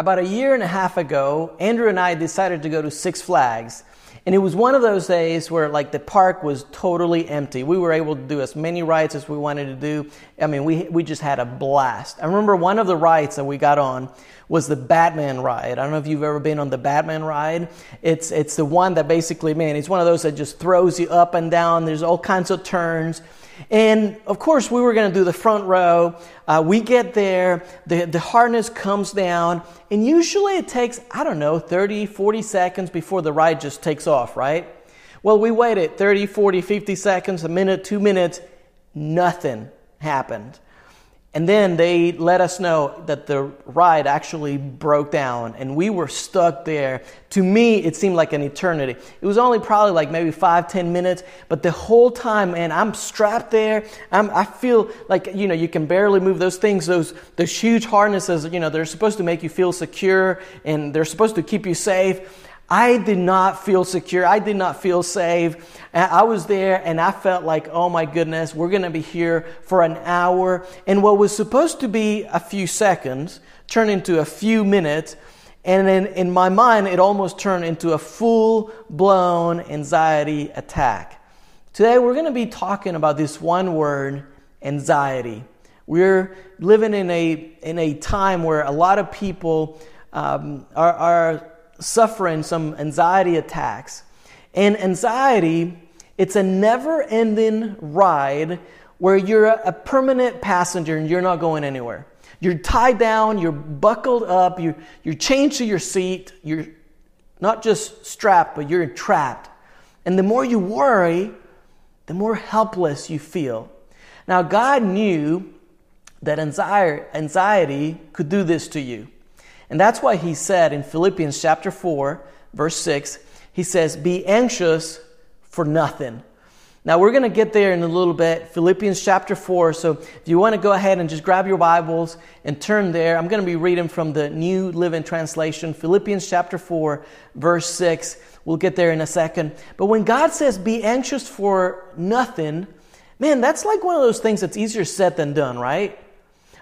about a year and a half ago, Andrew and I decided to go to Six Flags. And it was one of those days where like the park was totally empty. We were able to do as many rides as we wanted to do. I mean, we, we just had a blast. I remember one of the rides that we got on was the Batman ride. I don't know if you've ever been on the Batman ride. It's, it's the one that basically, man, it's one of those that just throws you up and down. There's all kinds of turns. And of course, we were going to do the front row. Uh, we get there, the, the harness comes down, and usually it takes, I don't know, 30, 40 seconds before the ride just takes off, right? Well, we waited 30, 40, 50 seconds, a minute, two minutes, nothing happened. And then they let us know that the ride actually broke down and we were stuck there. To me, it seemed like an eternity. It was only probably like maybe five, ten minutes, but the whole time, man, I'm strapped there. I'm, I feel like, you know, you can barely move those things, those, those huge harnesses, you know, they're supposed to make you feel secure and they're supposed to keep you safe. I did not feel secure. I did not feel safe. I was there and I felt like, oh my goodness, we're going to be here for an hour. And what was supposed to be a few seconds turned into a few minutes. And then in my mind, it almost turned into a full blown anxiety attack. Today, we're going to be talking about this one word, anxiety. We're living in a, in a time where a lot of people um, are, are suffering some anxiety attacks. And anxiety, it's a never ending ride where you're a permanent passenger and you're not going anywhere. You're tied down, you're buckled up, you, you're chained to your seat, you're not just strapped, but you're trapped. And the more you worry, the more helpless you feel. Now, God knew that anxiety could do this to you. And that's why he said in Philippians chapter 4, verse 6, he says, Be anxious for nothing. Now we're going to get there in a little bit. Philippians chapter 4. So if you want to go ahead and just grab your Bibles and turn there, I'm going to be reading from the New Living Translation, Philippians chapter 4, verse 6. We'll get there in a second. But when God says, Be anxious for nothing, man, that's like one of those things that's easier said than done, right?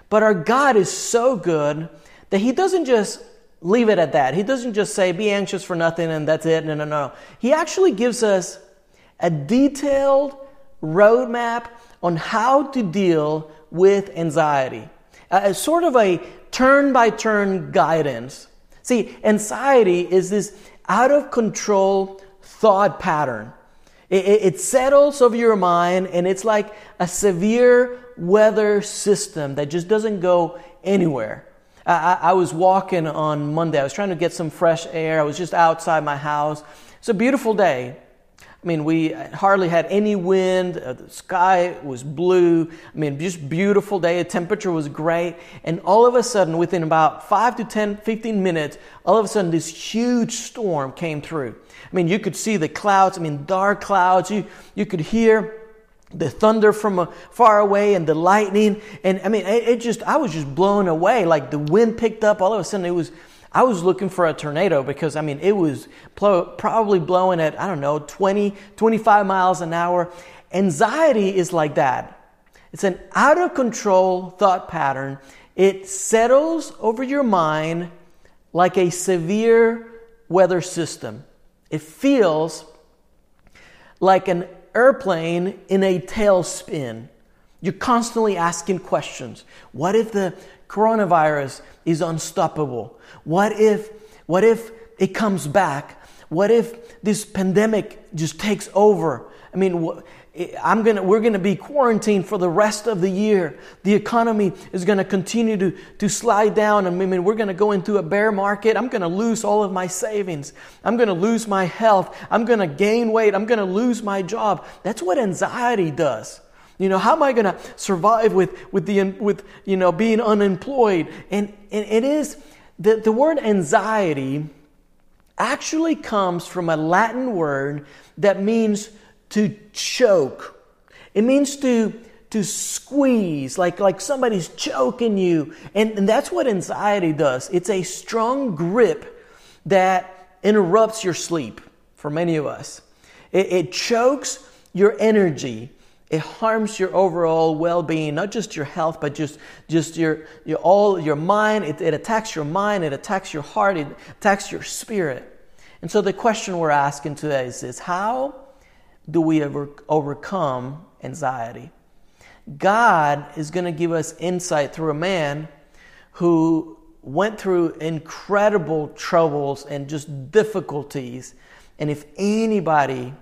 But our God is so good that he doesn't just leave it at that. He doesn't just say, be anxious for nothing and that's it. No, no, no. He actually gives us a detailed roadmap on how to deal with anxiety, a, sort of a turn by turn guidance. See, anxiety is this out of control thought pattern. It, it, it settles over your mind and it's like a severe weather system that just doesn't go anywhere. I, I, was walking on Monday. I was trying to get some fresh air. I was just outside my house. It's a beautiful day. I mean, we hardly had any wind. Uh, the sky was blue. I mean, just beautiful day. The temperature was great. And all of a sudden, within about 5 to 10, 15 minutes, all of a sudden, this huge storm came through. I mean, you could see the clouds. I mean, dark clouds. You, you could hear the thunder from far away and the lightning. And I mean, it, it, just, I was just blown away. Like the wind picked up. All of a sudden, it was, I was looking for a tornado because, I mean, it was pl- probably blowing at, I don't know, 20, 25 miles an hour. Anxiety is like that. It's an out of control thought pattern. It settles over your mind like a severe weather system. It feels like an airplane in a tailspin. You're constantly asking questions. What if the coronavirus is unstoppable? What if, what if it comes back? What if this pandemic just takes over? I mean, I'm gonna, we're going to be quarantined for the rest of the year. The economy is going to continue to, to slide down. I mean, we're going to go into a bear market. I'm going to lose all of my savings. I'm going to lose my health. I'm going to gain weight. I'm going to lose my job. That's what anxiety does. You know, how am I going to survive with, with, the, with, you know, being unemployed? And, and it is, the, the word anxiety actually comes from a Latin word that means to choke. It means to, to squeeze, like, like somebody's choking you. And, and that's what anxiety does. It's a strong grip that interrupts your sleep for many of us. It, it chokes your energy. it harms your overall well-being not just your health but just just your, your all your mind it, it attacks your mind it attacks your heart it attacks your spirit and so the question we're asking today is this how do we ever overcome anxiety god is going to give us insight through a man who went through incredible troubles and just difficulties and if anybody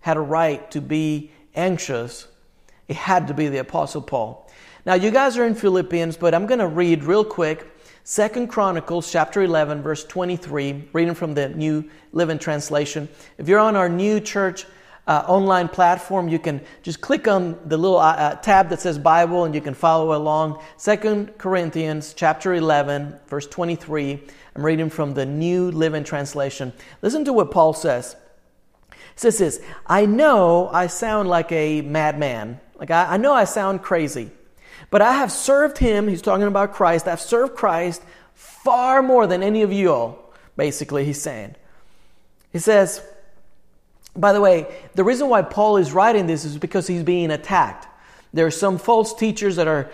had a right to be anxious it had to be the Apostle Paul. Now, you guys are in Philippians, but I'm going to read real quick Second Chronicles chapter 11, verse 23, reading from the New Living Translation. If you're on our new church uh, online platform, you can just click on the little uh, uh tab that says Bible and you can follow along. Second Corinthians chapter 11, verse 23. I'm reading from the New Living Translation. Listen to what Paul says. He says this I know I sound like a madman like, I, I know I sound crazy, but I have served him. He's talking about Christ. I've served Christ far more than any of you all, basically, he's saying. He says, by the way, the reason why Paul is writing this is because he's being attacked. There are some false teachers that are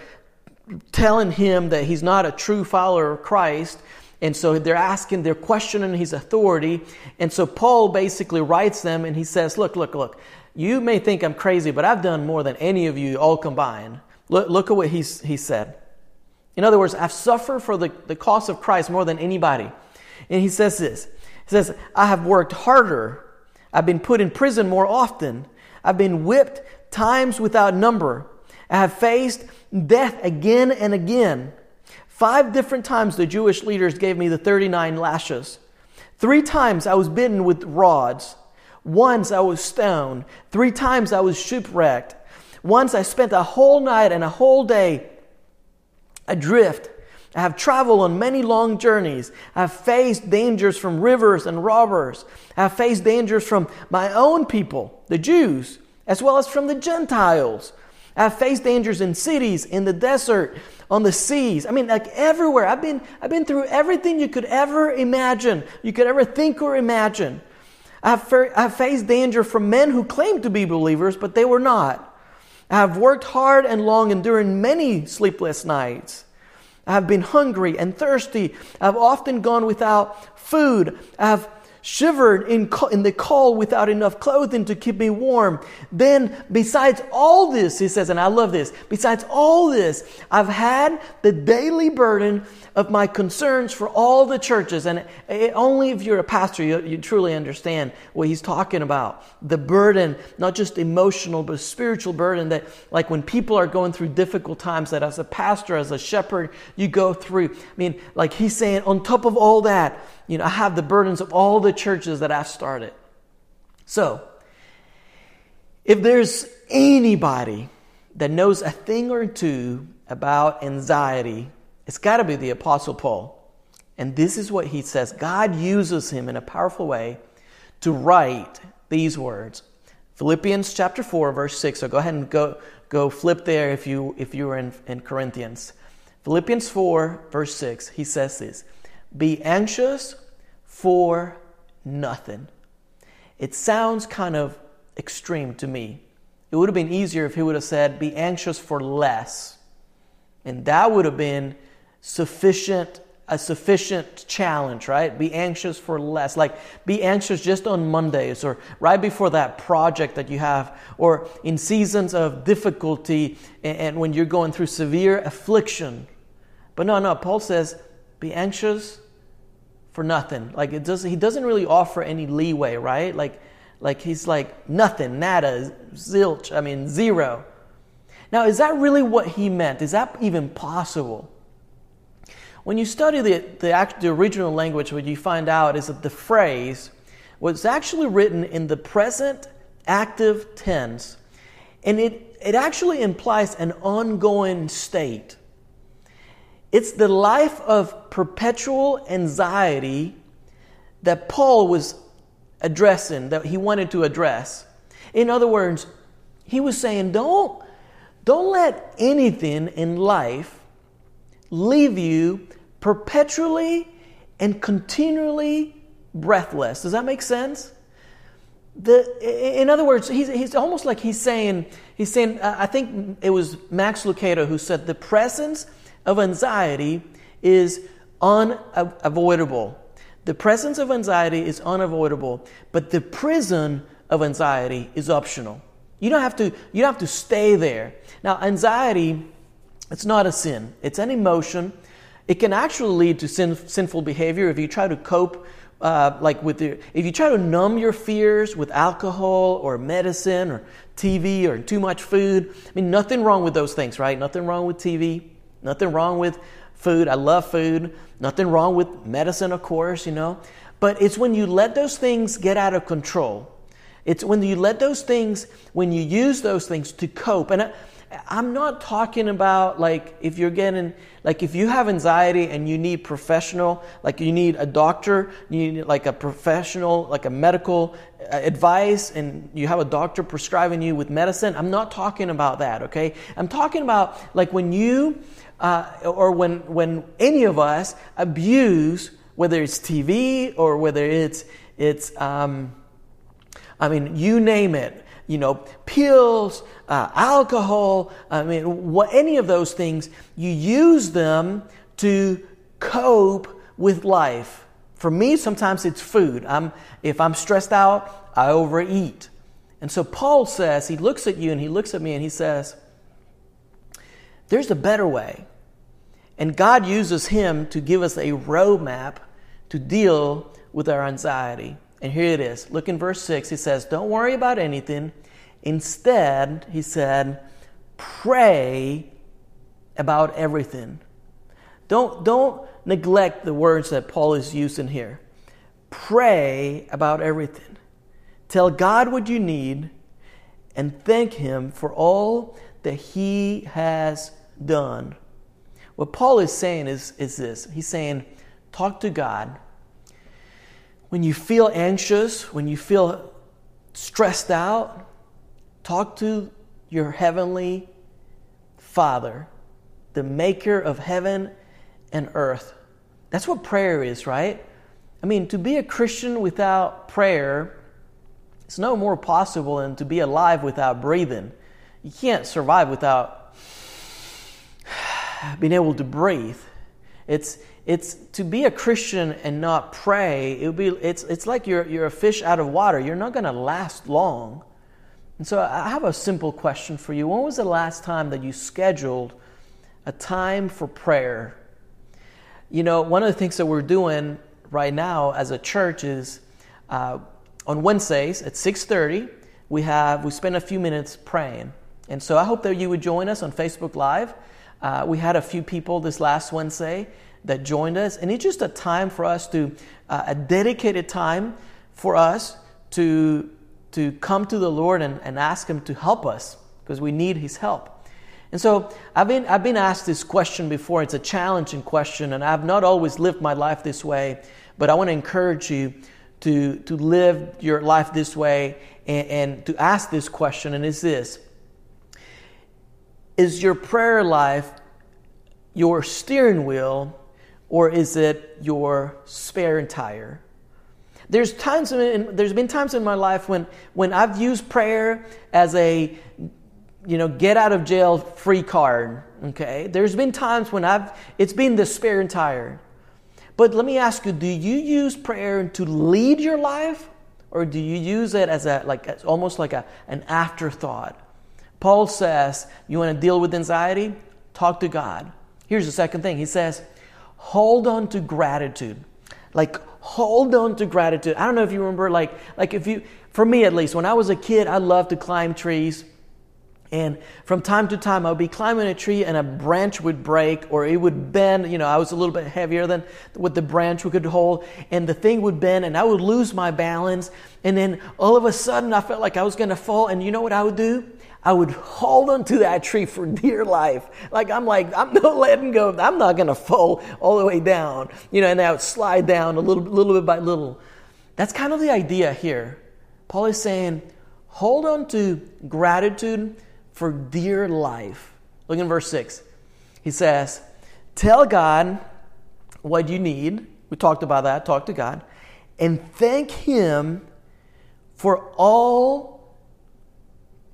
telling him that he's not a true follower of Christ. And so they're asking, they're questioning his authority. And so Paul basically writes them and he says, Look, look, look, you may think I'm crazy, but I've done more than any of you all combined. Look, look at what he's, he said. In other words, I've suffered for the, the cause of Christ more than anybody. And he says this He says, I have worked harder. I've been put in prison more often. I've been whipped times without number. I have faced death again and again. Five different times the Jewish leaders gave me the 39 lashes. Three times I was bitten with rods. Once I was stoned. Three times I was shipwrecked. Once I spent a whole night and a whole day adrift. I have traveled on many long journeys. I have faced dangers from rivers and robbers. I have faced dangers from my own people, the Jews, as well as from the Gentiles. I have faced dangers in cities, in the desert, on the seas. I mean, like everywhere. I've been, I've been through everything you could ever imagine, you could ever think or imagine. I have, faced danger from men who claimed to be believers, but they were not. I have worked hard and long, enduring many sleepless nights. I have been hungry and thirsty. I have often gone without food. I have shivered in, in the cold without enough clothing to keep me warm. Then, besides all this, he says, and I love this, besides all this, I've had the daily burden of my concerns for all the churches. And it, only if you're a pastor, you, you truly understand what he's talking about. The burden, not just emotional, but spiritual burden that, like when people are going through difficult times, that as a pastor, as a shepherd, you go through. I mean, like he's saying, on top of all that, you know, I have the burdens of all the churches that I've started. So, if there's anybody that knows a thing or two about anxiety, it's got to be the Apostle Paul. And this is what he says God uses him in a powerful way to write these words. Philippians chapter 4, verse 6. So go ahead and go, go flip there if you if you were in, in Corinthians. Philippians 4, verse 6, he says this Be anxious for nothing. It sounds kind of extreme to me. It would have been easier if he would have said, Be anxious for less. And that would have been sufficient a sufficient challenge, right? Be anxious for less. Like be anxious just on Mondays or right before that project that you have or in seasons of difficulty and when you're going through severe affliction. But no, no, Paul says be anxious for nothing. Like it does he doesn't really offer any leeway, right? Like like he's like nothing, nada, zilch, I mean zero. Now, is that really what he meant? Is that even possible? When you study the, the, the original language, what you find out is that the phrase was actually written in the present active tense, and it, it actually implies an ongoing state. It's the life of perpetual anxiety that Paul was addressing, that he wanted to address. In other words, he was saying, don't, don't let anything in life leave you perpetually and continually breathless. Does that make sense? The, in other words, he's, he's almost like he's saying, He's saying, I think it was Max Lucado who said the presence of anxiety is unavoidable. The presence of anxiety is unavoidable, but the prison of anxiety is optional. You don't have to, you don't have to stay there. Now, anxiety, it's not a sin, it's an emotion. It can actually lead to sin, sinful behavior if you try to cope uh, like with your, if you try to numb your fears with alcohol or medicine or TV or too much food, I mean, nothing wrong with those things, right? Nothing wrong with TV, nothing wrong with food. I love food. Nothing wrong with medicine, of course, you know. But it's when you let those things get out of control. It's when you let those things, when you use those things to cope. And I, I'm not talking about like if you're getting like if you have anxiety and you need professional, like you need a doctor, you need like a professional, like a medical uh, advice, and you have a doctor prescribing you with medicine. I'm not talking about that, okay? I'm talking about like when you uh, or when when any of us abuse, whether it's TV or whether it's it's um, I mean you name it you know, pills, uh, alcohol, I mean, what, any of those things, you use them to cope with life. For me, sometimes it's food. I'm, if I'm stressed out, I overeat. And so Paul says, he looks at you and he looks at me and he says, There's a better way. And God uses him to give us a roadmap to deal with our anxiety. And here it is. Look in verse 6. He says, Don't worry about anything. Instead, he said, pray about everything. Don't, don't neglect the words that Paul is using here. Pray about everything. Tell God what you need and thank Him for all that He has done. What Paul is saying is, is this He's saying, talk to God when you feel anxious, when you feel stressed out, talk to your heavenly Father, the maker of heaven and earth. That's what prayer is, right? I mean, to be a Christian without prayer, it's no more possible than to be alive without breathing. You can't survive without being able to breathe. It's, it's to be a Christian and not pray, it would be, it's, it's like you're, you're a fish out of water. You're not going to last long. And so I have a simple question for you. When was the last time that you scheduled a time for prayer? You know, one of the things that we're doing right now as a church is uh, on Wednesdays at 6:30 we have we spend a few minutes praying. And so I hope that you would join us on Facebook Live. Uh, we had a few people this last Wednesday that joined us. And it's just a time for us to, uh, a dedicated time for us to, to come to the Lord and, and ask Him to help us because we need His help. And so I've been, I've been asked this question before. It's a challenging question, and I've not always lived my life this way, but I want to encourage you to, to live your life this way and, and to ask this question, and it's this Is your prayer life your steering wheel or is it your spare tire? There's times in, there's been times in my life when when I've used prayer as a you know get out of jail free card. Okay, there's been times when I've it's been the spare tire. But let me ask you: Do you use prayer to lead your life, or do you use it as a like as almost like a an afterthought? Paul says, "You want to deal with anxiety? Talk to God." Here's the second thing. He says, hold on to gratitude. Like, hold on to gratitude. I don't know if you remember, like, like if you, for me at least, when I was a kid, I loved to climb trees. And from time to time, I would be climbing a tree and a branch would break or it would bend. You know, I was a little bit heavier than what the branch could hold. And the thing would bend and I would lose my balance. And then all of a sudden, I felt like I was going to fall. And you know what I would do? I would hold onto that tree for dear life. Like I'm like, I'm not letting go. I'm not going to fall all the way down. You know, and I would slide down a little, little bit by little. That's kind of the idea here. Paul is saying, hold on to gratitude for dear life. Look in verse 6. He says, Tell God what you need. We talked about that. Talk to God. And thank Him for all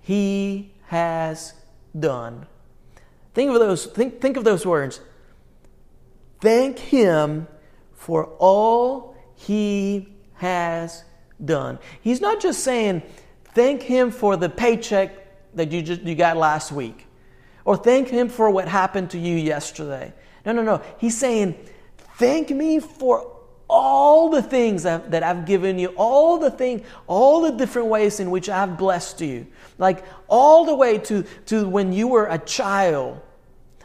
he has done. Think of those, think, think of those words. Thank him for all he has done. He's not just saying, thank him for the paycheck that you just you got last week. Or thank him for what happened to you yesterday. No, no, no. He's saying, thank me for all the things that I've given you, all the thing, all the different ways in which I've blessed you. Like all the way to, to when you were a child.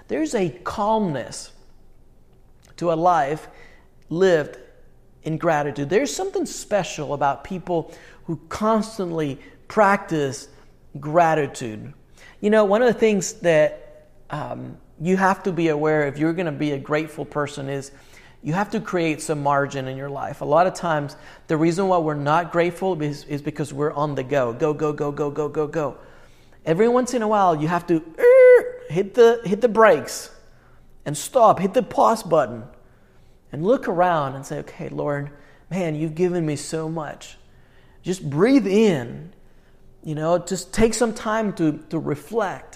There's a calmness to a life lived in gratitude. There's something special about people who constantly practice gratitude. You know, one of the things that um, you have to be aware if you're going to be a grateful person is you have to create some margin in your life. A lot of times, the reason why we're not grateful is, is because we're on the go. Go, go, go, go, go, go, go. Every once in a while, you have to uh, hit the, hit the brakes and stop, hit the pause button, and look around and say, okay, Lord, man, you've given me so much. Just breathe in, you know, just take some time to, to reflect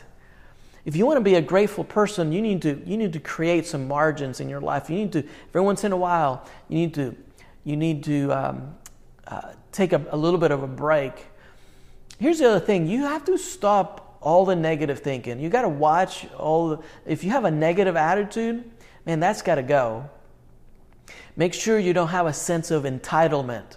if you want to be a grateful person, you need to you need to create some margins in your life. You need to every once in a while you need to you need to um, uh, take a, a little bit of a break. Here's the other thing: you have to stop all the negative thinking. You got to watch all. The, if you have a negative attitude, man, that's got to go. Make sure you don't have a sense of entitlement.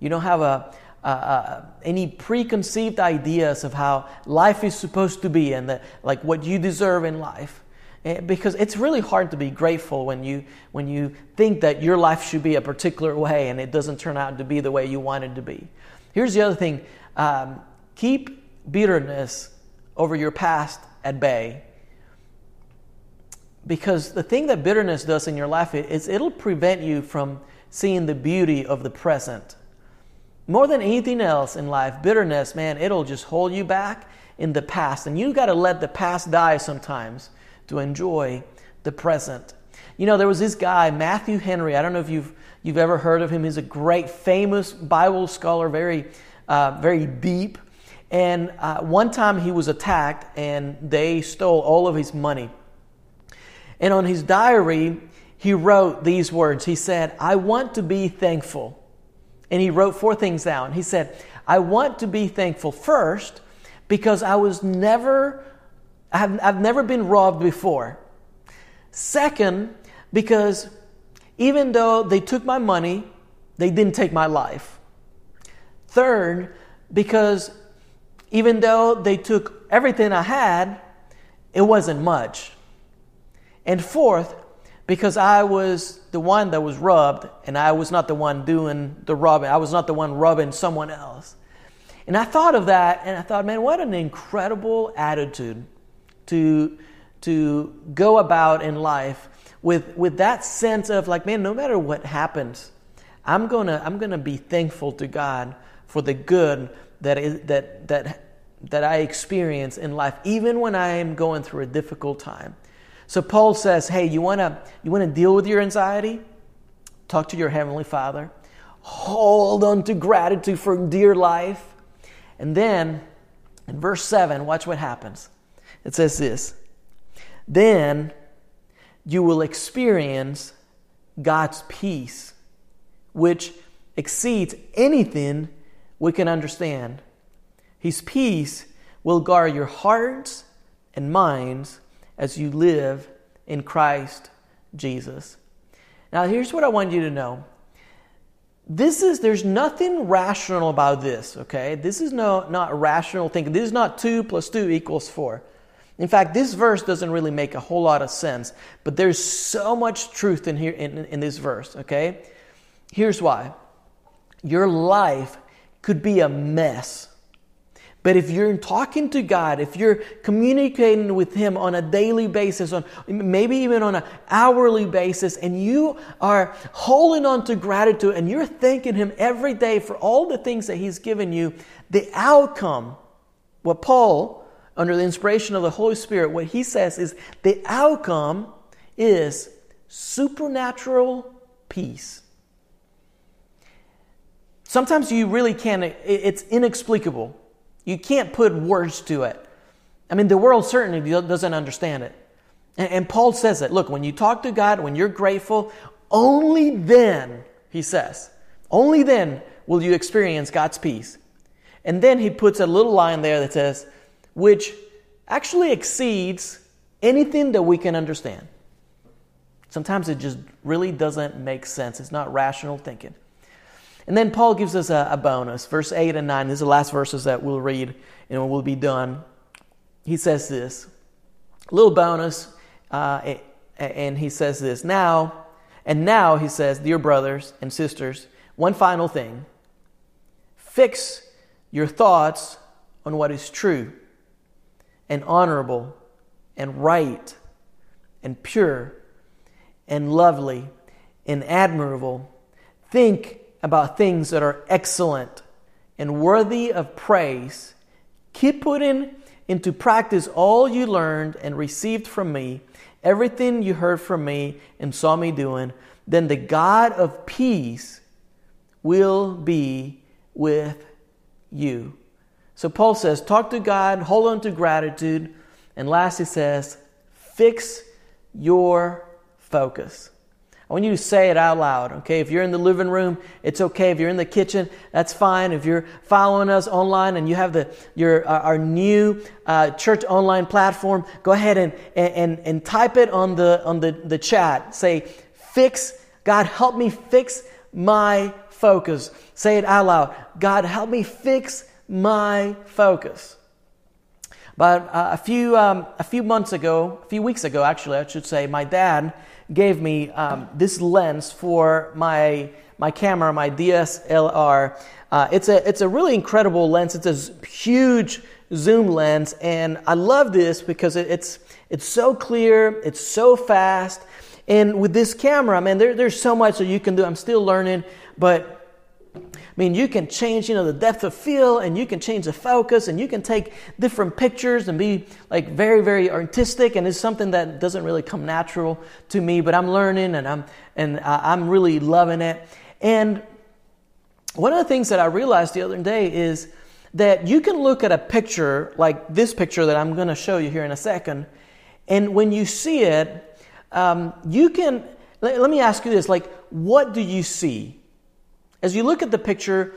You don't have a uh, uh, any preconceived ideas of how life is supposed to be and like what you deserve in life. Eh, because it's really hard to be grateful when you when you think that your life should be a particular way and it doesn't turn out to be the way you want it to be. Here's the other thing. Um, keep bitterness over your past at bay. Because the thing that bitterness does in your life is it'll prevent you from seeing the beauty of the present more than anything else in life, bitterness, man, it'll just hold you back in the past. And you got to let the past die sometimes to enjoy the present. You know, there was this guy, Matthew Henry. I don't know if you've, you've ever heard of him. He's a great, famous Bible scholar, very, uh, very deep. And uh, one time he was attacked and they stole all of his money. And on his diary, he wrote these words He said, I want to be thankful. And he wrote four things down. He said, I want to be thankful first because I was never, I've, I've never been robbed before. Second, because even though they took my money, they didn't take my life. Third, because even though they took everything I had, it wasn't much. And fourth, because I was the one that was rubbed and I was not the one doing the rubbing. I was not the one rubbing someone else. And I thought of that and I thought, man, what an incredible attitude to, to go about in life with, with that sense of like, man, no matter what happens, I'm gonna, I'm gonna be thankful to God for the good that, is, that, that, that I experience in life, even when I am going through a difficult time. So Paul says, hey, you want to you want to deal with your anxiety? Talk to your heavenly Father. Hold on to gratitude for dear life. And then in verse 7, watch what happens. It says this. Then you will experience God's peace, which exceeds anything we can understand. His peace will guard your hearts and minds as you live in Christ Jesus. Now, here's what I want you to know. This is, there's nothing rational about this, okay? This is no, not rational thinking. This is not 2 plus 2 equals 4. In fact, this verse doesn't really make a whole lot of sense, but there's so much truth in here in, in this verse, okay? Here's why. Your life could be a mess but if you're talking to God, if you're communicating with Him on a daily basis, on maybe even on an hourly basis, and you are holding on to gratitude and you're thanking Him every day for all the things that He's given you, the outcome, what Paul, under the inspiration of the Holy Spirit, what he says is the outcome is supernatural peace. Sometimes you really can't, it's inexplicable. You can't put words to it. I mean, the world certainly doesn't understand it. And, Paul says it. Look, when you talk to God, when you're grateful, only then, he says, only then will you experience God's peace. And then he puts a little line there that says, which actually exceeds anything that we can understand. Sometimes it just really doesn't make sense. It's not rational thinking. And then Paul gives us a, a bonus. Verse 8 and 9, these are the last verses that we'll read and we'll be done. He says this, little bonus, uh, and he says this now, and now he says, Dear brothers and sisters, one final thing fix your thoughts on what is true and honorable and right and pure and lovely and admirable. Think about things that are excellent and worthy of praise. Keep putting into practice all you learned and received from me, everything you heard from me and saw me doing. Then the God of peace will be with you. So Paul says, talk to God, hold on to gratitude, and last he says, fix your focus. I want you to say it out loud, okay? If you're in the living room, it's okay. If you're in the kitchen, that's fine. If you're following us online and you have the your uh, our new uh, church online platform, go ahead and, and and type it on the on the, the chat. Say, fix, God help me fix my focus. Say it out loud. God help me fix my focus. But uh, a few um, a few months ago, a few weeks ago, actually, I should say, my dad gave me um, this lens for my my camera, my DSLR. Uh, it's a it's a really incredible lens. It's a huge zoom lens, and I love this because it, it's it's so clear, it's so fast, and with this camera, man, there, there's so much that you can do. I'm still learning, but mean, you can change, you know, the depth of field and you can change the focus and you can take different pictures and be like very, very artistic. And it's something that doesn't really come natural to me, but I'm learning and I'm, and I'm really loving it. And one of the things that I realized the other day is that you can look at a picture like this picture that I'm going to show you here in a second. And when you see it, um, you can, let, let me ask you this, like, what do you see? As you look at the picture,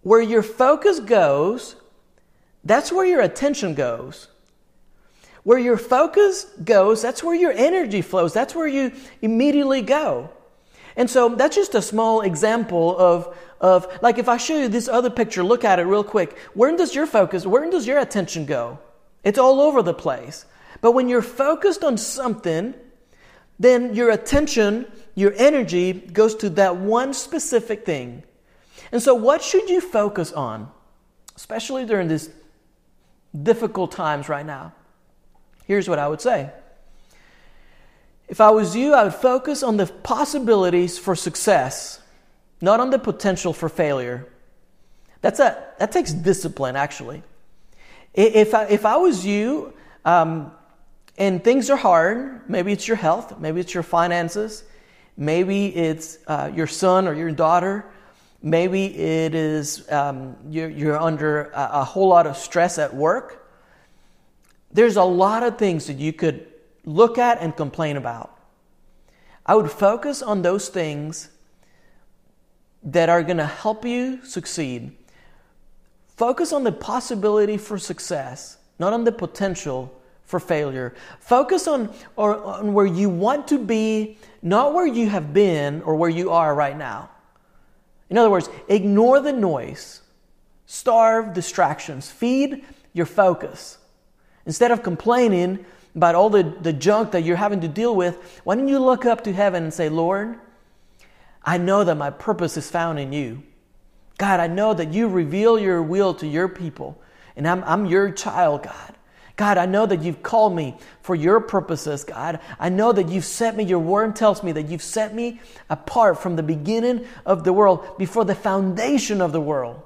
where your focus goes, that's where your attention goes. Where your focus goes, that's where your energy flows. That's where you immediately go. And so that's just a small example of, of like if I show you this other picture, look at it real quick. Where does your focus, where does your attention go? It's all over the place. But when you're focused on something, then your attention your energy goes to that one specific thing. And so, what should you focus on, especially during these difficult times right now? Here's what I would say. If I was you, I would focus on the possibilities for success, not on the potential for failure. That's a, that takes discipline, actually. If I, if I was you um, and things are hard, maybe it's your health, maybe it's your finances, Maybe it's uh, your son or your daughter. Maybe it is um, you're, you're, under a, a whole lot of stress at work. There's a lot of things that you could look at and complain about. I would focus on those things that are going to help you succeed. Focus on the possibility for success, not on the potential for failure. Focus on, or, on where you want to be, not where you have been or where you are right now. In other words, ignore the noise, starve distractions, feed your focus. Instead of complaining about all the, the junk that you're having to deal with, why don't you look up to heaven and say, Lord, I know that my purpose is found in you. God, I know that you reveal your will to your people, and I'm, I'm your child, God. God, I know that you've called me for your purposes, God. I know that you've set me, your word tells me that you've set me apart from the beginning of the world, before the foundation of the world.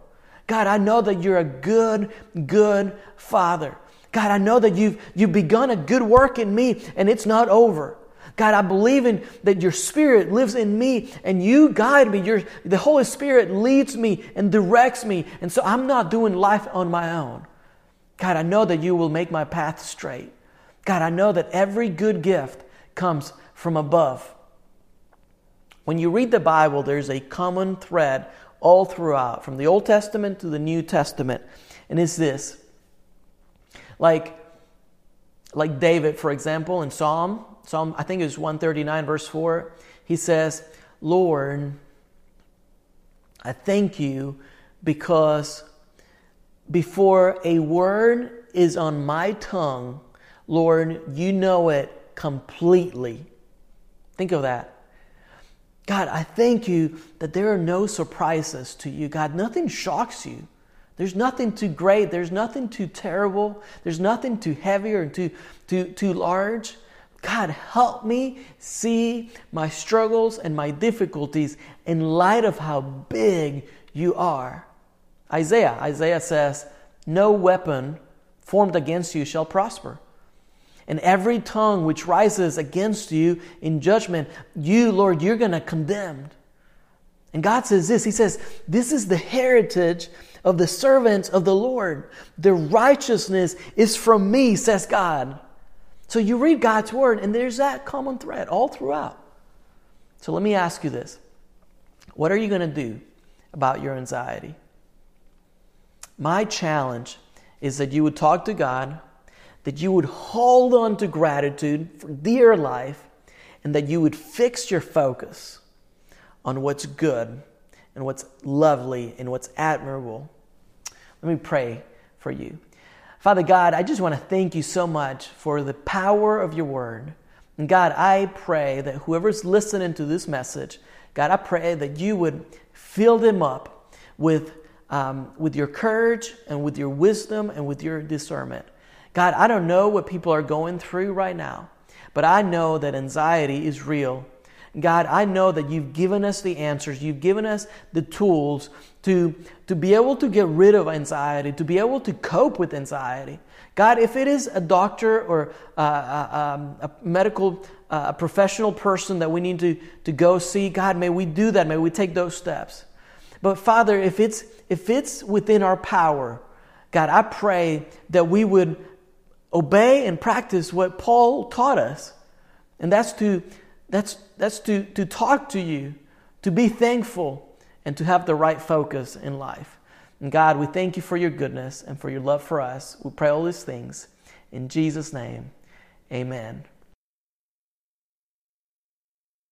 God, I know that you're a good, good Father. God, I know that you've, you've begun a good work in me and it's not over. God, I believe in that your spirit lives in me and you guide me. Your, the Holy Spirit leads me and directs me. And so I'm not doing life on my own. God, I know that you will make my path straight. God, I know that every good gift comes from above. When you read the Bible, there's a common thread all throughout, from the Old Testament to the New Testament, and it's this. Like, like David, for example, in Psalm, Psalm, I think it was 139, verse 4, he says, Lord, I thank you because before a word is on my tongue, Lord, you know it completely. Think of that. God, I thank you that there are no surprises to you. God, nothing shocks you. There's nothing too great. There's nothing too terrible. There's nothing too heavy or too, too, too large. God, help me see my struggles and my difficulties in light of how big you are. Isaiah, Isaiah says, No weapon formed against you shall prosper. And every tongue which rises against you in judgment, you, Lord, you're going to condemn. And God says this He says, This is the heritage of the servants of the Lord. Their righteousness is from me, says God. So you read God's word, and there's that common thread all throughout. So let me ask you this What are you going to do about your anxiety? My challenge is that you would talk to God that you would hold on to gratitude for dear life and that you would fix your focus on what's good and what's lovely and what's admirable. Let me pray for you. Father God, I just want to thank you so much for the power of your word. And God, I pray that whoever's listening to this message, God, I pray that you would fill them up with, um, with your courage and with your wisdom and with your discernment. God, I don't know what people are going through right now, but I know that anxiety is real. God, I know that you've given us the answers. You've given us the tools to, to be able to get rid of anxiety, to be able to cope with anxiety. God, if it is a doctor or a, a, um, a medical, uh, a professional person that we need to, to go see, God, may we do that. May we take those steps. But Father, if it's, if it's within our power, God, I pray that we would obey and practice what Paul taught us. And that's to that's that's to, to talk to you, to be thankful, and to have the right focus in life. And God, we thank you for your goodness and for your love for us. We pray all these things in Jesus' name. Amen.